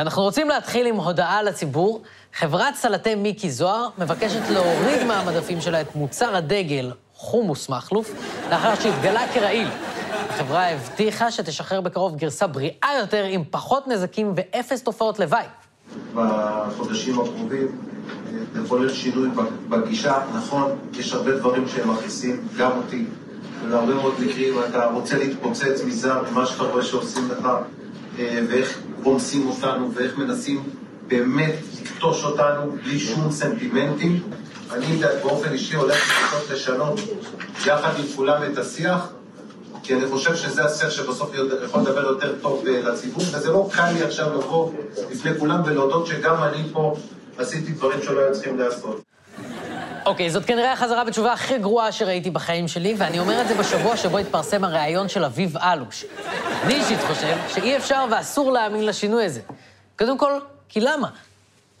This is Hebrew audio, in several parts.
ואנחנו רוצים להתחיל עם הודעה לציבור. חברת סלטי מיקי זוהר מבקשת להוריד מהמדפים שלה את מוצר הדגל, חומוס מכלוף, לאחר שהתגלה כרעיל. החברה הבטיחה שתשחרר בקרוב גרסה בריאה יותר עם פחות נזקים ואפס תופעות לוואי. בחודשים הקרובים יכול להיות שינוי בגישה. נכון, יש הרבה דברים שהם מכניסים, גם אותי. ובהרבה מאוד מקרים אתה רוצה להתפוצץ מזעם ממה שאתה רואה שעושים לך, אה, ואיך רומסים אותנו, ואיך מנסים באמת לכתוש אותנו בלי שום סנטימנטים. אני באופן אישי הולך לנסות לשנות יחד עם כולם את השיח, כי אני חושב שזה השיח שבסוף יכול לדבר יותר טוב אה, לציבור, וזה לא קל לי עכשיו לבוא לפני כולם ולהודות שגם אני פה עשיתי דברים שלא היו צריכים לעשות. אוקיי, okay, זאת כנראה החזרה בתשובה הכי גרועה שראיתי בחיים שלי, ואני אומר את זה בשבוע שבו התפרסם הריאיון של אביב אלוש. אני אישית חושב שאי אפשר ואסור להאמין לשינוי הזה. קודם כל, כי למה?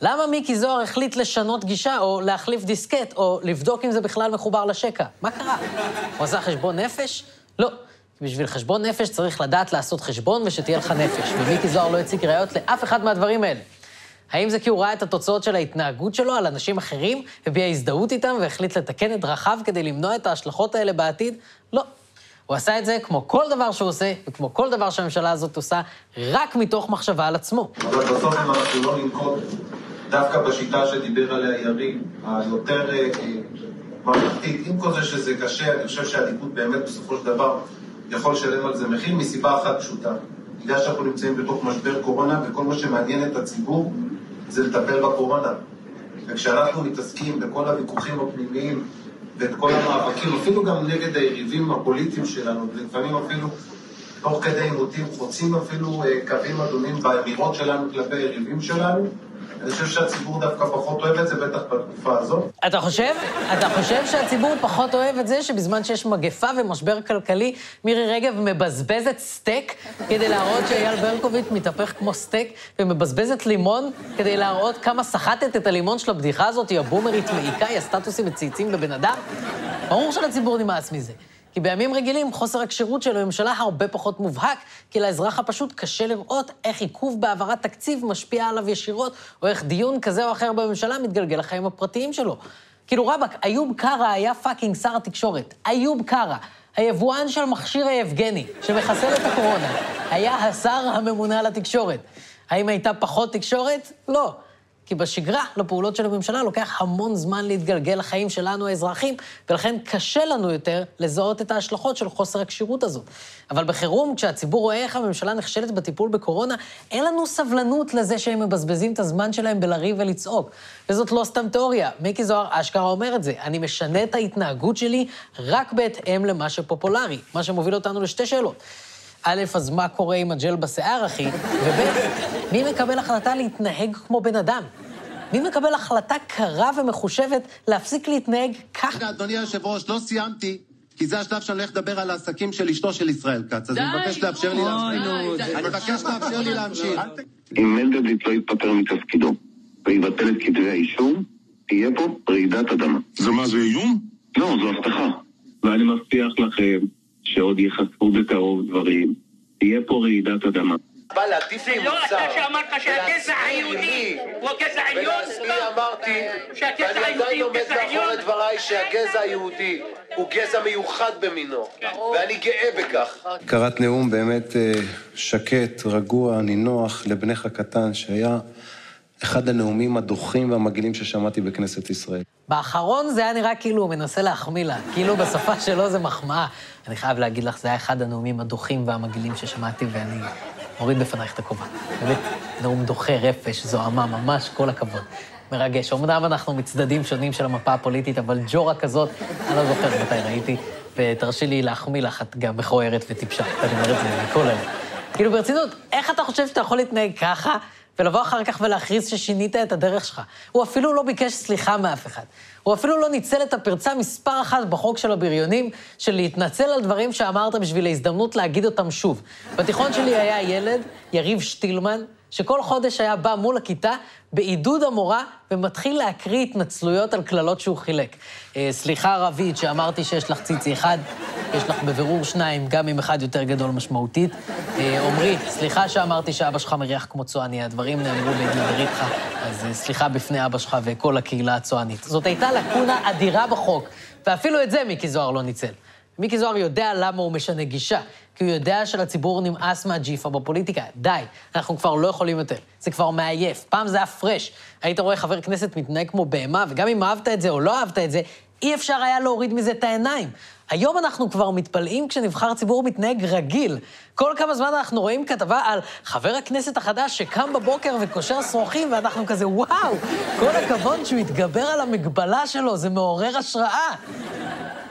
למה מיקי זוהר החליט לשנות גישה, או להחליף דיסקט, או לבדוק אם זה בכלל מחובר לשקע? מה קרה? הוא עשה חשבון נפש? לא. בשביל חשבון נפש צריך לדעת לעשות חשבון ושתהיה לך נפש, ומיקי זוהר לא הציג ראיות לאף אחד מהדברים האלה. האם זה כי הוא ראה את התוצאות של ההתנהגות שלו על אנשים אחרים, הביע הזדהות איתם והחליט לתקן את דרכיו כדי למנוע את ההשלכות האלה בעתיד? לא. הוא עשה את זה כמו כל דבר שהוא עושה, וכמו כל דבר שהממשלה הזאת עושה, רק מתוך מחשבה על עצמו. אבל בסוף אם אנחנו לא ננקוט דווקא בשיטה שדיבר עליה יריב, היותר אה, ממלכתית, עם כל זה שזה קשה, אני חושב שהליכוד באמת בסופו של דבר יכול לשלם על זה מחיר מסיבה אחת פשוטה. בגלל שאנחנו נמצאים בתוך משבר קורונה, וכל מה שמעניין את הציבור זה לטפל בקורונה. וכשאנחנו מתעסקים בכל הוויכוחים הפנימיים ואת כל המאבקים, אפילו גם נגד היריבים הפוליטיים שלנו, ולפעמים אפילו תוך כדי עימותים חוצים אפילו אה, קווים אדומים באמירות שלנו כלפי היריבים שלנו, אני חושב שהציבור דווקא פחות אוהב את זה, בטח בתקופה הזאת. אתה חושב? אתה חושב שהציבור פחות אוהב את זה שבזמן שיש מגפה ומשבר כלכלי, מירי רגב מבזבזת סטייק כדי להראות שאייל ברקוביץ' מתהפך כמו סטייק, ומבזבזת לימון כדי להראות כמה סחטת את הלימון של הבדיחה הזאת, היא הבומרית מעיקה, היא הסטטוסים וצייצים בבן אדם? ברור שלציבור נמאס מזה. כי בימים רגילים חוסר הכשירות של הממשלה הרבה פחות מובהק, כי לאזרח הפשוט קשה לראות איך עיכוב בהעברת תקציב משפיע עליו ישירות, או איך דיון כזה או אחר בממשלה מתגלגל לחיים הפרטיים שלו. כאילו רבאק, איוב קרא היה fucking שר התקשורת. איוב קרא, היבואן של מכשיר היבגני, שמחסל את הקורונה, היה השר הממונה על התקשורת. האם הייתה פחות תקשורת? לא. כי בשגרה, לפעולות של הממשלה, לוקח המון זמן להתגלגל לחיים שלנו האזרחים, ולכן קשה לנו יותר לזהות את ההשלכות של חוסר הכשירות הזאת. אבל בחירום, כשהציבור רואה איך הממשלה נכשלת בטיפול בקורונה, אין לנו סבלנות לזה שהם מבזבזים את הזמן שלהם בלריב ולצעוק. וזאת לא סתם תיאוריה, מיקי זוהר אשכרה אומר את זה. אני משנה את ההתנהגות שלי רק בהתאם למה שפופולרי, מה שמוביל אותנו לשתי שאלות. א', אז מה קורה עם הג'ל בשיער, אחי? וב', מי מקבל החלטה להתנהג כמו בן אדם? מי מקבל החלטה קרה ומחושבת להפסיק להתנהג כך? רגע, אדוני היושב-ראש, לא סיימתי. כי זה השלב שאני הולך לדבר על העסקים של אשתו של ישראל כץ, אז אני מבקש לאפשר לי להמשיך. אני מבקש לאפשר לי להמשיך. אם מנדלבליט לא יתפטר מתפקידו ויבטל את כתבי האישום, תהיה פה רעידת אדמה. זה מה, זה איום? לא, זו הבטחה. ואני מבטיח לכם שעוד ייחשפו בקרוב דברים. תהיה פה רעידת אדמה. בא להטיף לי מוסר. לא אתה שאמרת שהגזע היהודי הוא הגזע העליון? אני אמרתי, ואני עדיין עומד מאחורי דבריי שהגזע היהודי הוא גזע מיוחד במינו, ואני גאה בכך. קראת נאום באמת אה, שקט, רגוע, נינוח לבנך הקטן, שהיה אחד הנאומים הדוחים והמגעילים ששמעתי בכנסת ישראל. באחרון זה היה נראה כאילו הוא מנסה להחמיא לה, כאילו בשפה שלו זה מחמאה. אני חייב להגיד לך, זה היה אחד הנאומים הדוחים והמגעילים ששמעתי, ואני מוריד בפנייך את הכובע. באמת, נאום דוחה, רפש, זוהמה, ממש כל הכבוד. מרגש. אמנם אנחנו מצדדים שונים של המפה הפוליטית, אבל ג'ורה כזאת, אני לא זוכר מתי ראיתי, ותרשי לי להחמיא לך, את גם מכוערת וטיפשה. אני אומר את זה מכל הלב. כאילו, ברצינות, איך אתה חושב שאתה יכול להתנהג ככה, ולבוא אחר כך ולהכריז ששינית את הדרך שלך? הוא אפילו לא ביקש סליחה מאף אחד. הוא אפילו לא ניצל את הפרצה מספר אחת בחוק של הבריונים, של להתנצל על דברים שאמרת בשביל ההזדמנות להגיד אותם שוב. בתיכון שלי היה ילד, יריב שטילמן, שכל חודש היה בא מול הכיתה בעידוד המורה ומתחיל להקריא התנצלויות על קללות שהוא חילק. אה, סליחה רבית שאמרתי שיש לך ציצי אחד, יש לך בבירור שניים, גם אם אחד יותר גדול משמעותית. אה, עמרי, סליחה שאמרתי שאבא שלך מריח כמו צועני, הדברים נאמרו איתך, אז אה, סליחה בפני אבא שלך וכל הקהילה הצוענית. זאת הייתה לקונה אדירה בחוק, ואפילו את זה מיקי זוהר לא ניצל. מיקי זוהר יודע למה הוא משנה גישה, כי הוא יודע שלציבור נמאס מהג'יפה בפוליטיקה. די, אנחנו כבר לא יכולים יותר. זה כבר מעייף. פעם זה היה פרש. היית רואה חבר כנסת מתנהג כמו בהמה, וגם אם אהבת את זה או לא אהבת את זה, אי אפשר היה להוריד מזה את העיניים. היום אנחנו כבר מתפלאים כשנבחר ציבור מתנהג רגיל. כל כמה זמן אנחנו רואים כתבה על חבר הכנסת החדש שקם בבוקר וקושר שרוכים, ואנחנו כזה, וואו, כל הכבוד שהוא התגבר על המגבלה שלו, זה מעורר השראה.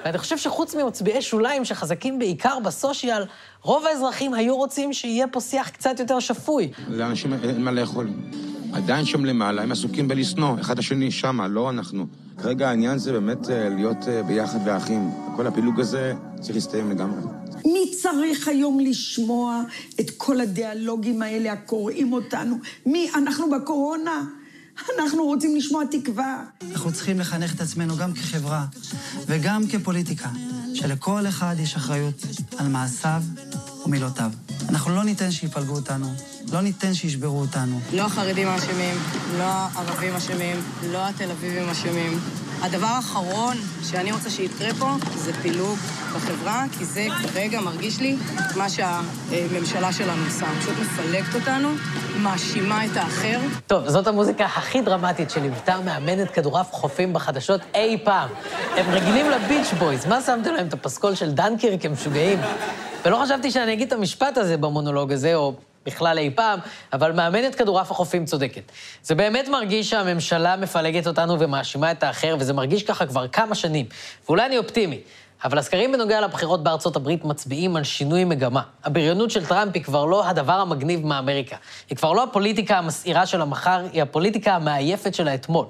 ואני חושב שחוץ ממצביעי שוליים שחזקים בעיקר בסושיאל, רוב האזרחים היו רוצים שיהיה פה שיח קצת יותר שפוי. לאנשים אין מה לאכול. עדיין שם למעלה, הם עסוקים בלשנוא, אחד השני שמה, לא אנחנו. כרגע העניין זה באמת אה, להיות אה, ביחד ואחים. כל הפילוג הזה צריך להסתיים לגמרי. מי צריך היום לשמוע את כל הדיאלוגים האלה הקוראים אותנו? מי? אנחנו בקורונה. אנחנו רוצים לשמוע תקווה. אנחנו צריכים לחנך את עצמנו גם כחברה וגם כפוליטיקה, שלכל אחד יש אחריות על מעשיו ומילותיו. אנחנו לא ניתן שיפלגו אותנו, לא ניתן שישברו אותנו. לא החרדים אשמים, לא הערבים אשמים, לא התל אביבים אשמים. הדבר האחרון שאני רוצה שיקרה פה זה פילוג בחברה, כי זה כרגע מרגיש לי מה שהממשלה שלנו עושה. פשוט מפלגת אותנו, מאשימה את האחר. טוב, זאת המוזיקה הכי דרמטית שליוותה מאמנת כדורעף חופים בחדשות אי פעם. הם רגילים לביץ' בויז, מה שמתם להם את הפסקול של דנקירק, הם משוגעים? ולא חשבתי שאני אגיד את המשפט הזה במונולוג הזה, או בכלל אי פעם, אבל מאמנת כדורעף החופים צודקת. זה באמת מרגיש שהממשלה מפלגת אותנו ומאשימה את האחר, וזה מרגיש ככה כבר כמה שנים. ואולי אני אופטימי. אבל הסקרים בנוגע לבחירות בארצות הברית מצביעים על שינוי מגמה. הבריונות של טראמפ היא כבר לא הדבר המגניב מאמריקה. היא כבר לא הפוליטיקה המסעירה של המחר, היא הפוליטיקה המעייפת של האתמול.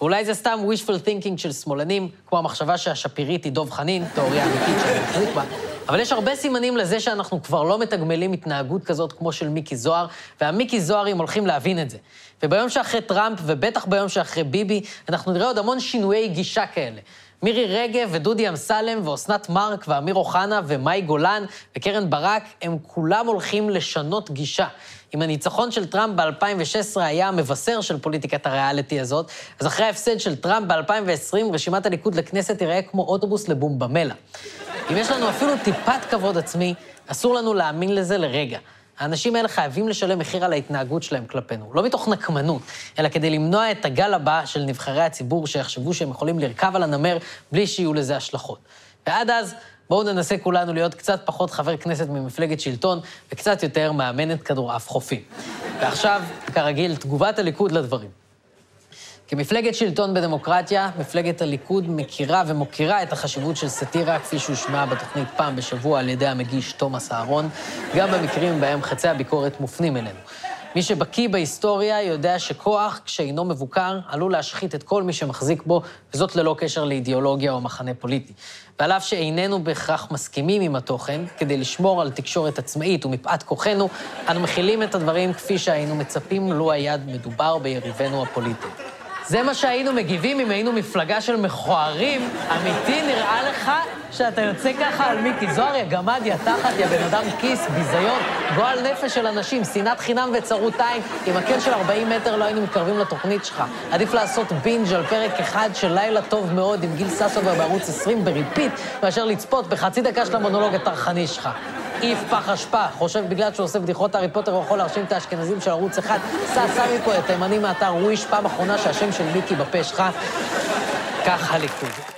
ואולי זה סתם wishful thinking של שמאלנים, כמו המחשבה שהשפירית היא דוב חנין, תיאוריה אמיתית מחזיק בה, אבל יש הרבה סימנים לזה שאנחנו כבר לא מתגמלים התנהגות כזאת כמו של מיקי זוהר, והמיקי זוהרים הולכים להבין את זה. וביום שאחרי טראמפ, ובטח ביום שאחרי ביבי, אנחנו נראה עוד המון שינויי גישה כאלה. מירי רגב ודודי אמסלם ואוסנת מארק ואמיר אוחנה ומאי גולן וקרן ברק, הם כולם הולכים לשנות גישה. אם הניצחון של טראמפ ב-2016 היה המבשר של פוליטיקת הריאליטי הזאת, אז אחרי ההפסד של טראמפ ב-2020, רשימת הליכוד לכנסת תיראה כמו אוטובוס לבום במלה. אם יש לנו אפילו טיפת כבוד עצמי, אסור לנו להאמין לזה לרגע. האנשים האלה חייבים לשלם מחיר על ההתנהגות שלהם כלפינו. לא מתוך נקמנות, אלא כדי למנוע את הגל הבא של נבחרי הציבור שיחשבו שהם יכולים לרכב על הנמר בלי שיהיו לזה השלכות. ועד אז, בואו ננסה כולנו להיות קצת פחות חבר כנסת ממפלגת שלטון וקצת יותר מאמנת כדורעף חופים. ועכשיו, כרגיל, תגובת הליכוד לדברים. כמפלגת שלטון בדמוקרטיה, מפלגת הליכוד מכירה ומוקירה את החשיבות של סאטירה, כפי שהושמעה בתוכנית פעם בשבוע על ידי המגיש תומאס אהרון, גם במקרים בהם חצי הביקורת מופנים אלינו. מי שבקיא בהיסטוריה יודע שכוח, כשאינו מבוקר, עלול להשחית את כל מי שמחזיק בו, וזאת ללא קשר לאידיאולוגיה או מחנה פוליטי. ועל אף שאיננו בהכרח מסכימים עם התוכן, כדי לשמור על תקשורת עצמאית ומפאת כוחנו, אנו מכילים את הדברים כפי שהיינו מצפים לו היה מדובר ביריבינו הפוליטיים. זה מה שהיינו מגיבים אם היינו מפלגה של מכוערים. אמיתי, נראה לך שאתה יוצא ככה על מיקי זוהר, יא גמד, יא תחת, יא בן אדם כיס, ביזיון, גועל נפש של אנשים, שנאת חינם וצרות עין. עם מקל של 40 מטר לא היינו מתקרבים לתוכנית שלך. עדיף לעשות בינג' על פרק אחד של לילה טוב מאוד עם גיל ססובר בערוץ 20 ב repeat, מאשר לצפות בחצי דקה של המונולוג הטרחני שלך. איף פח אשפה, חושב בגלל שהוא עושה בדיחות הארי פוטר הוא יכול להרשים את האשכנזים של ערוץ אחד. סע, סע מפה, תימני מאתר Wish, פעם אחרונה שהשם של מיקי בפה שלך. כך הליכוד.